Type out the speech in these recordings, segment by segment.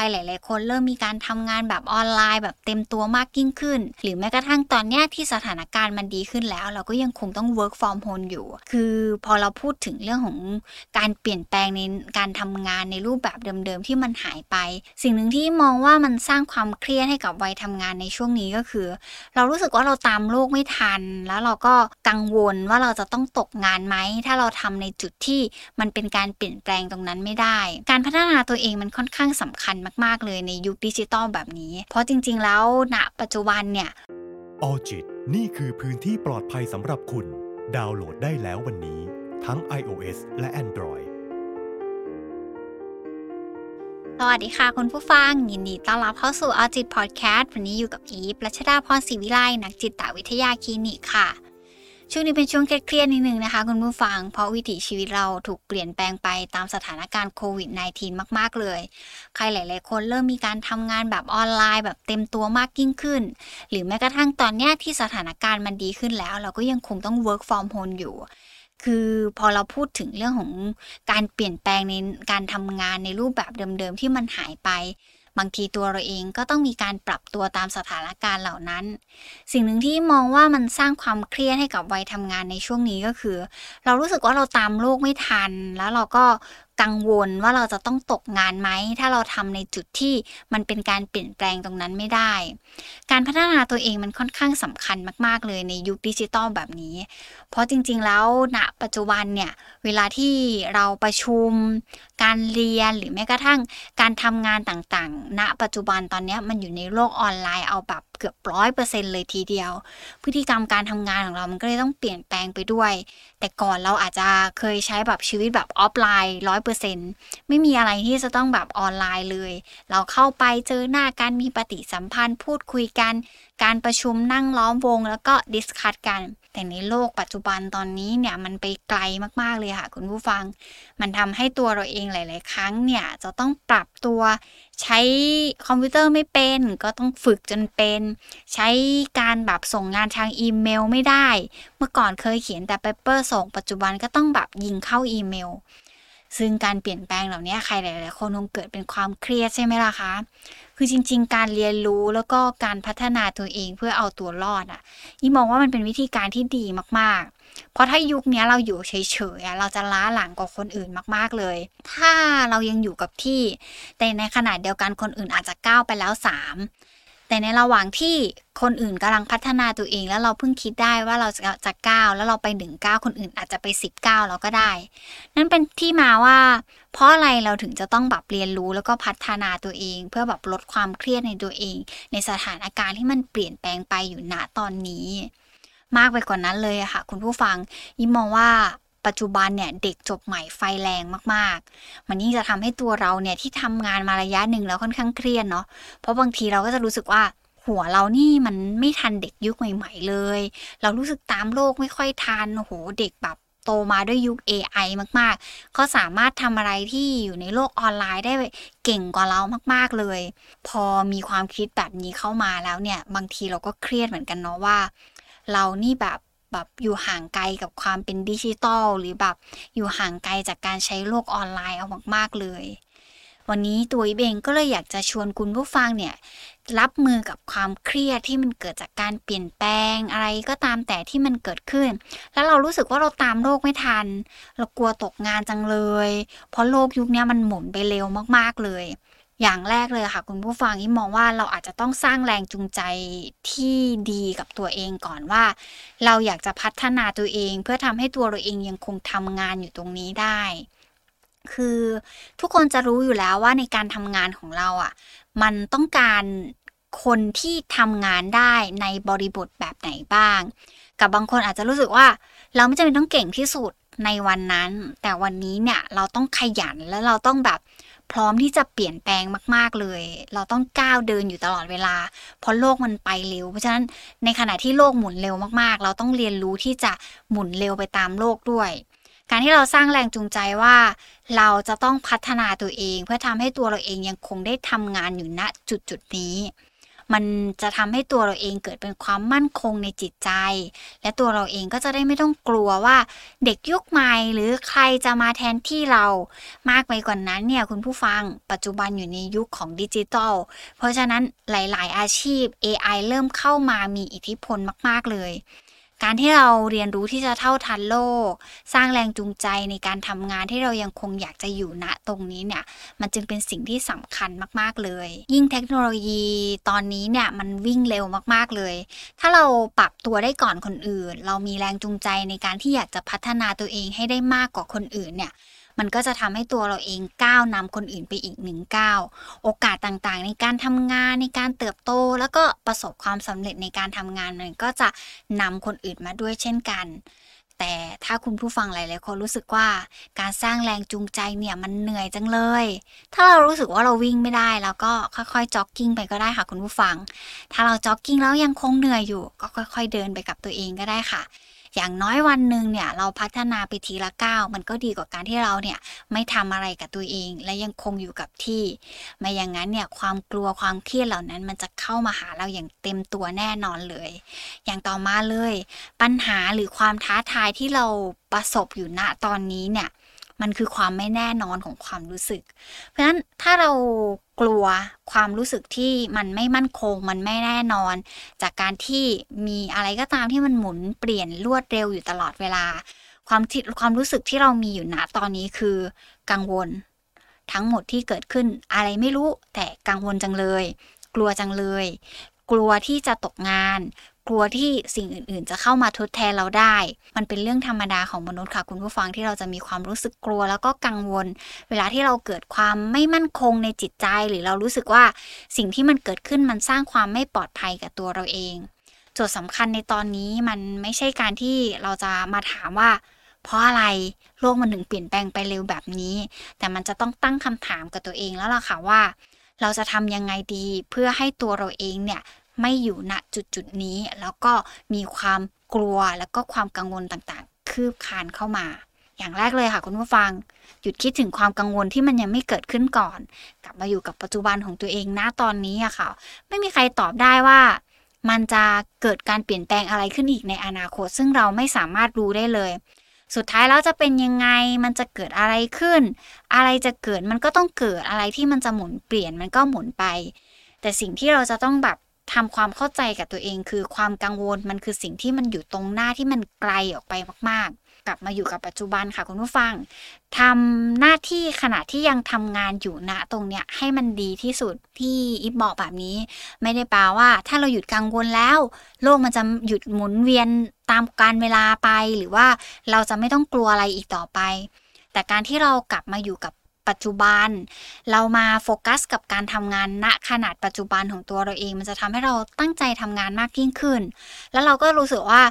รหลาย ๆ คนเริ่มมีการทำงานแบบออนไลน์ แบบเต็มตัวมากยิ่งขึ้น หรือแม้กระทั่งตอนนี้ที่สถานการณ์มันดีขึ้นแล้ว เราก็ยังคงต้อง work from home อยู่ คือพอเราพูดถึงเรื่องของการเปลี่ยนแปลงในการทำงานในรูปแบบเดิม ๆ ที่มันหายไป สิ่งหนึ่งที่มองว่ามันสร้างความเครียดให้กับวัยทำงานในช่วงนี้ก็คือ เรารู้สึกว่าเราตามโลกไม่ทัน แล้วเราก็กังวลว่าเราจะต้องตกงานไหมถ้าเราทำในจุดที่มันเป็นการเปลี่ยนแปลงตรงนั้นไม่ได้ การพัฒนาตัวเองมันค่อนข้างสำคัญมาก ๆ เลยในยุคดิจิตอลแบบนี้ เพราะจริง ๆ แล้วณปัจจุบันเนี่ย Alljit นี่คือพื้นที่ปลอดภัยสำหรับคุณ ดาวน์โหลดได้แล้ววันนี้ ทั้ง iOS และ Android สวัสดีค่ะคุณผู้ฟัง ยินดีต้อนรับเข้าสู่ Alljit พอดแคสต์วันนี้อยู่กับอีฟรัชดาพรศรีวิไลนักจิตวิทยาคลินิกค่ะ ช่วงนี้เป็นช่วงเครียดๆนิดนึงนะคะคุณผู้ฟัง เพราะวิถีชีวิตเราถูกเปลี่ยนแปลงไปตามสถานการณ์โควิด -19 มากๆเลย ใครหลายๆ คนเริ่มมีการทำงานแบบออนไลน์แบบเต็มตัวมากยิ่งขึ้น หรือแม้กระทั่งตอนนี้ที่สถานการณ์มันดีขึ้นแล้ว เราก็ยังคงต้อง work from home อยู่คือพอเราพูดถึงเรื่องของการเปลี่ยนแปลงในการทำงานในรูปแบบเดิมๆที่มันหายไป บางทีตัวเราเองก็ต้องมีการปรับตัวตามสถานการณ์เหล่านั้น สิ่งหนึ่งที่มองว่ามันสร้างความเครียดให้กับวัยทำงานในช่วงนี้ก็คือ เรารู้สึกว่าเราตามโลกไม่ทัน แล้วเราก็ กังวลว่าเราจะต้องตกงานไหม ถ้าเราทำในจุดที่มันเป็นการเปลี่ยนแปลงตรงนั้นไม่ได้ การพัฒนาตัวเองมันค่อนข้างสำคัญมาก ๆ เลยในยุคดิจิตอลแบบนี้ เพราะจริง ๆ แล้วณปัจจุบันเนี่ยเวลาที่เราประชุม การเรียนหรือแม้กระทั่งการทำงานต่างๆ ณ ปัจจุบันตอนนี้มันอยู่ในโลกออนไลน์เอาแบบ เกือบร้อยเปอร์เซ็นเลยทีเดียว พฤติกรรมการทำงานของเรามันก็เลยต้องเปลี่ยนแปลงไปด้วย แต่ก่อนเราอาจจะเคยใช้แบบชีวิตแบบออฟไลน์ร้อยเปอร์เซ็นไม่มีอะไรที่จะต้องแบบออนไลน์เลย เราเข้าไปเจอหน้ากันมีปฏิสัมพันธ์ พูดคุยกัน การประชุมนั่งล้อมวง แล้วก็ discuss กัน แต่ในโลกปัจจุบันตอนนี้เนี่ยมันไปไกลมากๆเลยค่ะ คุณผู้ฟัง มันทำให้ตัวเราเองหลาย ๆ ครั้งเนี่ยจะต้องปรับตัวใช้คอมพิวเตอร์ไม่เป็นก็ต้องฝึกจนเป็น ใช้การแบบส่งงานทางอีเมลไม่ได้ เมื่อก่อนเคยเขียนแต่ paper ส่งปัจจุบันก็ต้องแบบยิงเข้าอีเมล ซึ่งการเปลี่ยนแปลงเหล่านี้ใครหลาย ๆ คนคงเกิดเป็นความเครียดใช่ไหมล่ะคะ คือจริง ๆ การเรียนรู้แล้วก็การพัฒนาตัวเองเพื่อเอาตัวรอดอะนี่มองว่ามันเป็นวิธีการที่ดีมาก ๆ เพราะถ้ายุคนี้เราอยู่เฉย ๆ เราจะล้าหลังกว่าคนอื่นมาก ๆ เลย ถ้าเรายังอยู่กับที่ แต่ในขณะเดียวกันคนอื่นอาจจะก้าวไปแล้วสาม แต่ในระหว่างที่คนอื่นกำลังพัฒนาตัวเอง แล้วเราเพิ่งคิดได้ว่าเราจะจะก้าวแล้วเราไปหนึ่งก้าวคนอื่นอาจจะไปสิบก้าวเราก็ได้ นั่นเป็นที่มาว่า เพราะอะไรเราถึงจะต้องแบบเรียนรู้แล้วก็พัฒนาตัวเอง เพื่อแบบลดความเครียดในตัวเอง ในสถานการณ์ที่มันเปลี่ยนแปลงไปอยู่ณตอนนี้ มากไปกว่านั้นเลยค่ะ คุณผู้ฟังยิ่มองว่า ปัจจุบันเนี่ยเด็กจบใหม่ไฟแรงมากๆ มันยิ่งจะทำให้ตัวเราเนี่ยที่ทำงานมาระยะหนึ่งแล้วค่อนข้างเครียดเนาะเพราะบางทีเราก็จะรู้สึกว่าหัวเรานี่มันไม่ทันเด็กยุคใหม่ ๆ เลย เรารู้สึกตามโลกไม่ค่อยทันโอ้โหเด็กแบบโตมาด้วยยุค AI มากๆ เขาสามารถทำอะไรที่อยู่ในโลกออนไลน์ได้เก่งกว่าเรามากๆเลย พอมีความคิดแบบนี้เข้ามาแล้วเนี่ย บางทีเราก็เครียดเหมือนกันเนาะว่า เรานี่แบบ แบบอยู่ห่างไกลกับความเป็นดิจิตอลหรือแบบอยู่ห่างไกลจากการใช้โลกออนไลน์เอามากๆเลย วันนี้ตัวอีเบงก็เลยอยากจะชวนคุณผู้ฟังเนี่ยรับมือกับความเครียดที่มันเกิดจากการเปลี่ยนแปลงอะไรก็ตามแต่ที่มันเกิดขึ้น แล้วเรารู้สึกว่าเราตามโลกไม่ทัน เรากลัวตกงานจังเลย เพราะโลกยุคนี้มันหมุนไปเร็วมากๆเลย อย่างแรกเลยค่ะ คุณผู้ฟังที่มองว่าเราอาจจะต้องสร้างแรงจูงใจที่ดีกับตัวเองก่อนว่า เราอยากจะพัฒนาตัวเองเพื่อทำให้ตัวเราเองยังคงทำงานอยู่ตรงนี้ได้ คือทุกคนจะรู้อยู่แล้วว่าในการทำงานของเราอะ่ะ มันต้องการคนที่ทำงานได้ในบริบทแบบไหนบ้าง กับบางคนอาจจะรู้สึกว่า เราไม่จำเป็นต้องเก่งที่สุด ในวันนั้น แต่วันนี้เนี่ยเราต้องขยันแล้วเราต้องแบบพร้อมที่จะเปลี่ยนแปลงมาก ๆ เลย เราต้องก้าวเดินอยู่ตลอดเวลา เพราะโลกมันไปเร็ว เพราะฉะนั้นในขณะที่โลกหมุนเร็วมากๆ เราต้องเรียนรู้ที่จะหมุนเร็วไปตามโลกด้วย การที่เราสร้างแรงจูงใจว่า เราจะต้องพัฒนาตัวเอง เพื่อทำให้ตัวเราเองยังคงได้ทำงานอยู่ณจุดจุดนี้ มันจะทำให้ตัวเราเองเกิดเป็นความมั่นคงในจิตใจ และตัวเราเองก็จะได้ไม่ต้องกลัวว่าเด็กยุคใหม่หรือใครจะมาแทนที่เรามากไปกว่านนั้นเนี่ยคุณผู้ฟังปัจจุบันอยู่ในยุคของดิจิทัลเพราะฉะนั้นหลาย ๆ อาชีพ AI เริ่มเข้ามามีอิทธิพลมาก ๆ เลย การที่เราเรียนรู้ที่จะเท่าทันโลก สร้างแรงจูงใจในการทำงานที่เรายังคงอยากจะอยู่ณตรงนี้เนี่ยมันจึงเป็นสิ่งที่สำคัญมากๆเลย ยิ่งเทคโนโลยีตอนนี้เนี่ยมันวิ่งเร็วมากๆเลย ถ้าเราปรับตัวได้ก่อนคนอื่น เรามีแรงจูงใจในการที่อยากจะพัฒนาตัวเองให้ได้มากกว่าคนอื่นเนี่ย มันก็จะทำให้ตัวเราเองก้าวนำคนอื่นไปอีกหนึ่งก้าวโอกาสต่างๆ ในการทำงานในการเติบโต แล้วก็ประสบความสำเร็จในการทำงานมันก็จะนำคนอื่นมาด้วยเช่นกันแต่ถ้าคุณผู้ฟังหลายๆคนรู้สึกว่าการสร้างแรงจูงใจเนี่ยมันเหนื่อยจังเลย ถ้าเรารู้สึกว่าเราวิ่งไม่ได้แล้วก็ค่อยๆจ็อกกิ้งไปก็ได้ค่ะคุณผู้ฟัง ถ้าเราจ็อกกิ้งแล้วยังคงเหนื่อยอยู่ ก็ค่อย ๆ เดินไปกับตัวเองก็ได้ค่ะ อย่างน้อยวันหนึ่งเนี่ยเราพัฒนาไปทีละก้าวมันก็ดีกว่าการที่เราเนี่ยไม่ทำอะไรกับตัวเอง และยังคงอยู่กับที่ ไม่อย่างนั้นเนี่ยความกลัวความเครียดเหล่านั้นมันจะเข้ามาหาเราอย่างเต็มตัวแน่นอนเลย อย่างต่อมาเลย ปัญหาหรือความท้าทายที่เราประสบอยู่ณตอนนี้เนี่ย มันคือความไม่แน่นอนของความรู้สึก เพราะฉะนั้นถ้าเรากลัวความรู้สึกที่มันไม่มั่นคง มันไม่แน่นอน จากการที่มีอะไรก็ตามที่มันหมุนเปลี่ยนรวดเร็วอยู่ตลอดเวลา ความที่ความรู้สึกที่เรามีอยู่ณตอนนี้คือกังวล ทั้งหมดที่เกิดขึ้นอะไรไม่รู้แต่กังวลจังเลย กลัวจังเลย กลัวที่จะตกงาน กลัวที่สิ่งอื่นๆ จะเข้ามาทดแทนเราได้ มันเป็นเรื่องธรรมดาของมนุษย์ค่ะ คุณผู้ฟังที่เราจะมีความรู้สึกกลัวแล้วก็กังวล เวลาที่เราเกิดความไม่มั่นคงในจิตใจ หรือเรารู้สึกว่าสิ่งที่มันเกิดขึ้นมันสร้างความไม่ปลอดภัยกับตัวเราเองโจทย์สำคัญในตอนนี้มันไม่ใช่การที่เราจะมาถามว่า เพราะอะไรโลกมันถึงเปลี่ยนแปลงไปเร็วแบบนี้ แต่มันจะต้องตั้งคำถามกับตัวเองแล้วล่ะค่ะว่า เราจะทำยังไงดี เพื่อให้ตัวเราเองเนี่ยไม่อยู่ณจุดจุดนี้ แล้วก็มีความกลัวแล้วก็ความกังวลต่างๆ คืบคานเข้ามา อย่างแรกเลยค่ะคุณผู้ฟัง หยุดคิดถึงความกังวลที่มันยังไม่เกิดขึ้นก่อน กลับมาอยู่กับปัจจุบันของตัวเองณตอนนี้อะค่ะ ไม่มีใครตอบได้ว่ามันจะเกิดการเปลี่ยนแปลงอะไรขึ้นอีกในอนาคต ซึ่งเราไม่สามารถรู้ได้เลย สุดท้ายแล้วจะเป็นยังไง มันจะเกิดอะไรขึ้น อะไรจะเกิดมันก็ต้องเกิดอะไรที่มันจะหมุนเปลี่ยนมันก็หมุนไป แต่สิ่งที่เราจะต้องแบบทำความเข้าใจกับตัวเอง คือความกังวลมันคือสิ่งที่มันอยู่ตรงหน้าที่มันไกลออกไปมาก กลับมาอยู่กับปัจจุบันค่ะคุณผู้ฟังทำหน้าที่ขณะที่ยังทำงานอยู่ณตรงเนี้ยให้มันดีที่สุดที่อิฟบอกแบบนี้ ไม่ได้แปลว่า ถ้าเราหยุดกังวลแล้ว โลกมันจะหยุดหมุนเวียนตามการเวลาไป หรือว่าเราจะไม่ต้องกลัวอะไรอีกต่อไป แต่การที่เรากลับมาอยู่กับปัจจุบัน เรามาโฟกัสกับการทำงานณขนาดปัจจุบันของตัวเราเอง มันจะทำให้เราตั้งใจทำงานมากยิ่งขึ้น แล้วเราก็รู้สึกว่า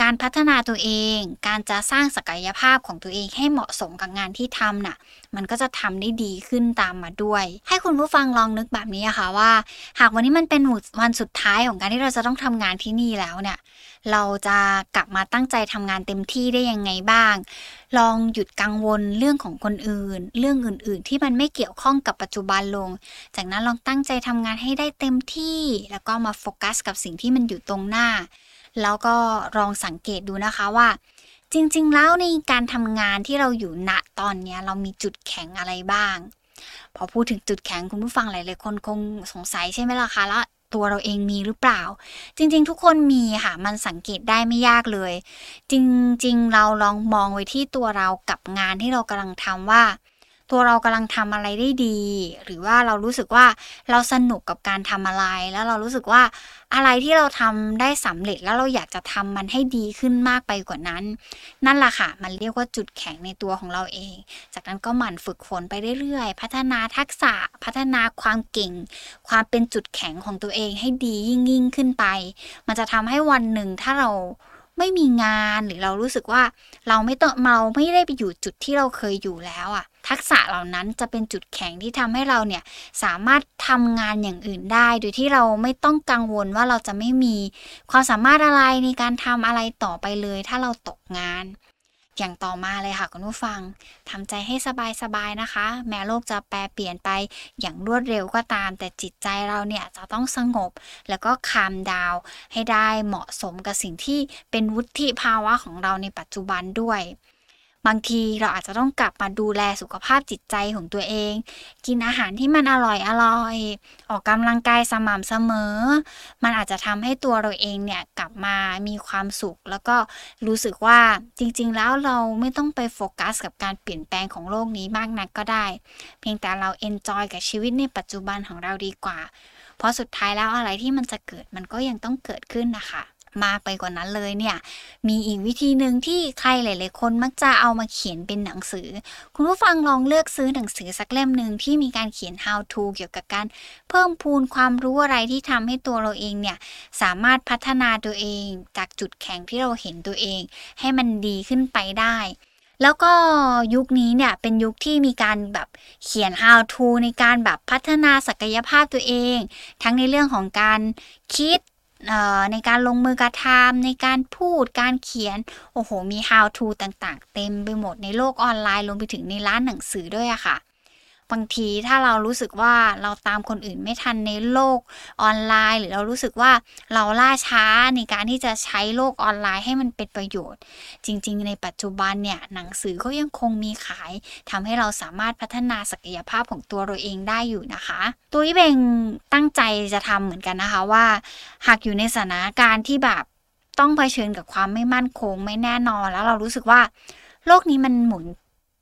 การพัฒนาตัวเอง การจะสร้างศักยภาพของตัวเองให้เหมาะสมกับงานที่ทำน่ะ มันก็จะทำได้ดีขึ้นตามมาด้วย ให้คุณผู้ฟังลองนึกแบบนี้ค่ะว่า หากวันนี้มันเป็นวันสุดท้ายของการที่เราจะต้องทำงานที่นี่แล้วเนี่ย เราจะกลับมาตั้งใจทำงานเต็มที่ได้ยังไงบ้าง ลองหยุดกังวลเรื่องของคนอื่น เรื่องอื่น ๆ ที่มันไม่เกี่ยวข้องกับปัจจุบันลง จากนั้นลองตั้งใจทำงานให้ได้เต็มที่ แล้วก็มาโฟกัสกับสิ่งที่มันอยู่ตรงหน้า แล้วก็ลองสังเกตดูนะคะว่า จริง ๆ แล้วในการทำงานที่เราอยู่ณตอนนี้เรามีจุดแข็งอะไรบ้าง พอพูดถึงจุดแข็งคุณผู้ฟังหลายๆคนคงสงสัยใช่ไหมล่ะคะแล้วตัวเราเองมีหรือเปล่า จริง ๆ ทุกคนมีค่ะ มันสังเกตได้ไม่ยากเลย จริง ๆ เราลองมองไว้ที่ตัวเรากับงานที่เรากำลังทำว่า ตัวเรากำลังทำอะไรได้ดี หรือว่าเรารู้สึกว่าเราสนุกกับการทำอะไร แล้วเรารู้สึกว่าอะไรที่เราทำได้สำเร็จแล้วเราอยากจะทำมันให้ดีขึ้นมากไปกว่านั้น นั่นแหละค่ะ มันเรียกว่าจุดแข็งในตัวของเราเอง จากนั้นก็หมั่นฝึกฝนไปเรื่อยๆ พัฒนาทักษะพัฒนาความเก่ง ความเป็นจุดแข็งของตัวเองให้ดียิ่งยิ่งขึ้นไป มันจะทำให้วันหนึ่งถ้าเรา ไม่มีงานหรือเรารู้สึกว่า เราไม่ต้องเราไม่ได้ไปอยู่จุดที่เราเคยอยู่แล้วอะ่ะ ทักษะเหล่านั้นจะเป็นจุดแข็งที่ทำให้เราเนี่ยสามารถทำงานอย่างอื่นได้ โดยที่เราไม่ต้องกังวลว่าเราจะไม่มี ความสามารถอะไรในการทำอะไรต่อไปเลย ถ้าเราตกงาน อย่างต่อมาเลยค่ะคุณผู้ฟังทำใจให้สบายๆนะคะ แม้โลกจะแปรเปลี่ยนไปอย่างรวดเร็วก็ตาม แต่จิตใจเราเนี่ยจะต้องสงบ แล้วก็คามดาวให้ได้เหมาะสมกับสิ่งที่เป็นวุฒิภาวะของเราในปัจจุบันด้วย บางทีเราอาจจะต้องกลับมาดูแลสุขภาพจิตใจของตัวเอง กินอาหารที่มันอร่อยอร่อย ออกกำลังกายสม่ำเสมอ มันอาจจะทำให้ตัวเราเองเนี่ยกลับมามีความสุข แล้วก็รู้สึกว่าจริงๆ แล้วเราไม่ต้องไปโฟกัสกับการเปลี่ยนแปลงของโลกนี้มากนักก็ได้ เพียงแต่เราเอนจอยกับชีวิตในปัจจุบันของเราดีกว่า เพราะสุดท้ายแล้วอะไรที่มันจะเกิดมันก็ยังต้องเกิดขึ้นนะคะ มากไปกว่านั้นเลยเนี่ย มีอีกวิธีหนึ่งที่ใครหลาย ๆ คนมักจะเอามาเขียนเป็นหนังสือ คุณผู้ฟังลองเลือกซื้อหนังสือสักเล่มหนึ่งที่มีการเขียน how to เกี่ยวกับการเพิ่มพูนความรู้อะไรที่ทำให้ตัวเราเองเนี่ยสามารถพัฒนาตัวเอง จากจุดแข็งที่เราเห็นตัวเอง ให้มันดีขึ้นไปได้แล้วก็ยุคนี้เนี่ยเป็นยุคที่มีการแบบเขียน how to ในการแบบพัฒนาศักยภาพตัวเอง ทั้งในเรื่องของการคิด ในการลงมือกระทำในการพูดการเขียน โอ้โห มี how to ต่างๆ เต็มไปหมดในโลกออนไลน์รวมไปถึงในร้านหนังสือด้วยอะค่ะ บางทีถ้าเรารู้สึกว่าเราตามคนอื่นไม่ทันในโลกออนไลน์ หรือเรารู้สึกว่าเราล่าช้าในการที่จะใช้โลกออนไลน์ให้มันเป็นประโยชน์ จริง ๆ ในปัจจุบันเนี่ยหนังสือก็ยังคงมีขายทำให้เราสามารถพัฒนาศักยภาพของตัวเราเองได้อยู่นะคะ ตัวอีเบงตั้งใจจะทำเหมือนกันนะคะว่า หากอยู่ในสถานการณ์ที่แบบต้องเผชิญกับความไม่มั่นคงไม่แน่นอน แล้วเรารู้สึกว่าโลกนี้มันหมุน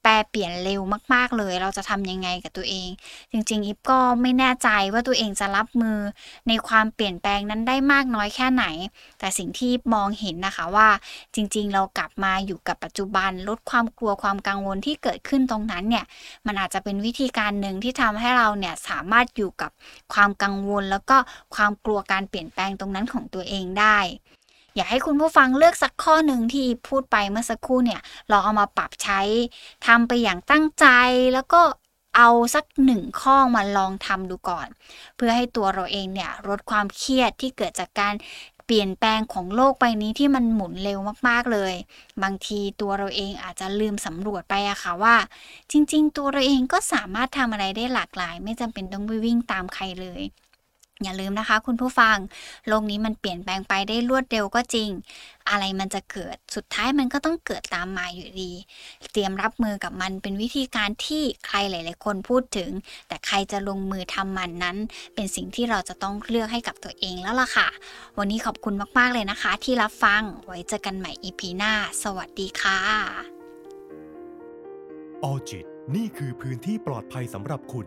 แปลเปลี่ยนเร็วมาก ๆ เลย เราจะทำยังไงกับตัวเอง จริง ๆ อิฟก็ไม่แน่ใจว่าตัวเองจะรับมือในความเปลี่ยนแปลงนั้นได้มากน้อยแค่ไหน แต่สิ่งที่มองเห็นนะคะว่า จริง ๆ เรากลับมาอยู่กับปัจจุบันลดความกลัวความกังวลที่เกิดขึ้นตรงนั้นเนี่ย มันอาจจะเป็นวิธีการหนึ่งที่ทำให้เราเนี่ยสามารถอยู่กับความกังวล แล้วก็ความกลัวการเปลี่ยนแปลงตรงนั้นของตัวเองได้ อยากให้คุณผู้ฟังเลือกสักข้อหนึ่งที่พูดไปเมื่อสักครู่เนี่ยลองเอามาปรับใช้ทำไปอย่างตั้งใจแล้วก็เอาสักหนึ่งข้อมาลองทำดูก่อน เพื่อให้ตัวเราเองเนี่ยลดความเครียดที่เกิดจากการเปลี่ยนแปลงของโลกใบนี้ที่มันหมุนเร็วมากๆเลย บางทีตัวเราเองอาจจะลืมสำรวจไปอะค่ะว่า จริง ๆ ตัวเราเองก็สามารถทำอะไรได้หลากหลาย ไม่จำเป็นต้องไปวิ่งตามใครเลย อย่าลืมนะคะ คุณผู้ฟัง โลกนี้มันเปลี่ยนแปลงไปได้รวดเร็วก็จริง อะไรมันจะเกิดสุดท้ายมันก็ต้องเกิดตามมาอยู่ดี เตรียมรับมือกับมันเป็นวิธีการที่ใครหลาย ๆ คนพูดถึง แต่ใครจะลงมือทำมันนั้น เป็นสิ่งที่เราจะต้องเลือกให้กับตัวเองแล้วล่ะค่ะ วันนี้ขอบคุณมาก ๆ เลยนะคะ ที่รับฟังไว้เจอกันใหม่อีพีหน้า สวัสดีค่ะออจิตนี่คือพื้นที่ปลอดภัยสำหรับคุณ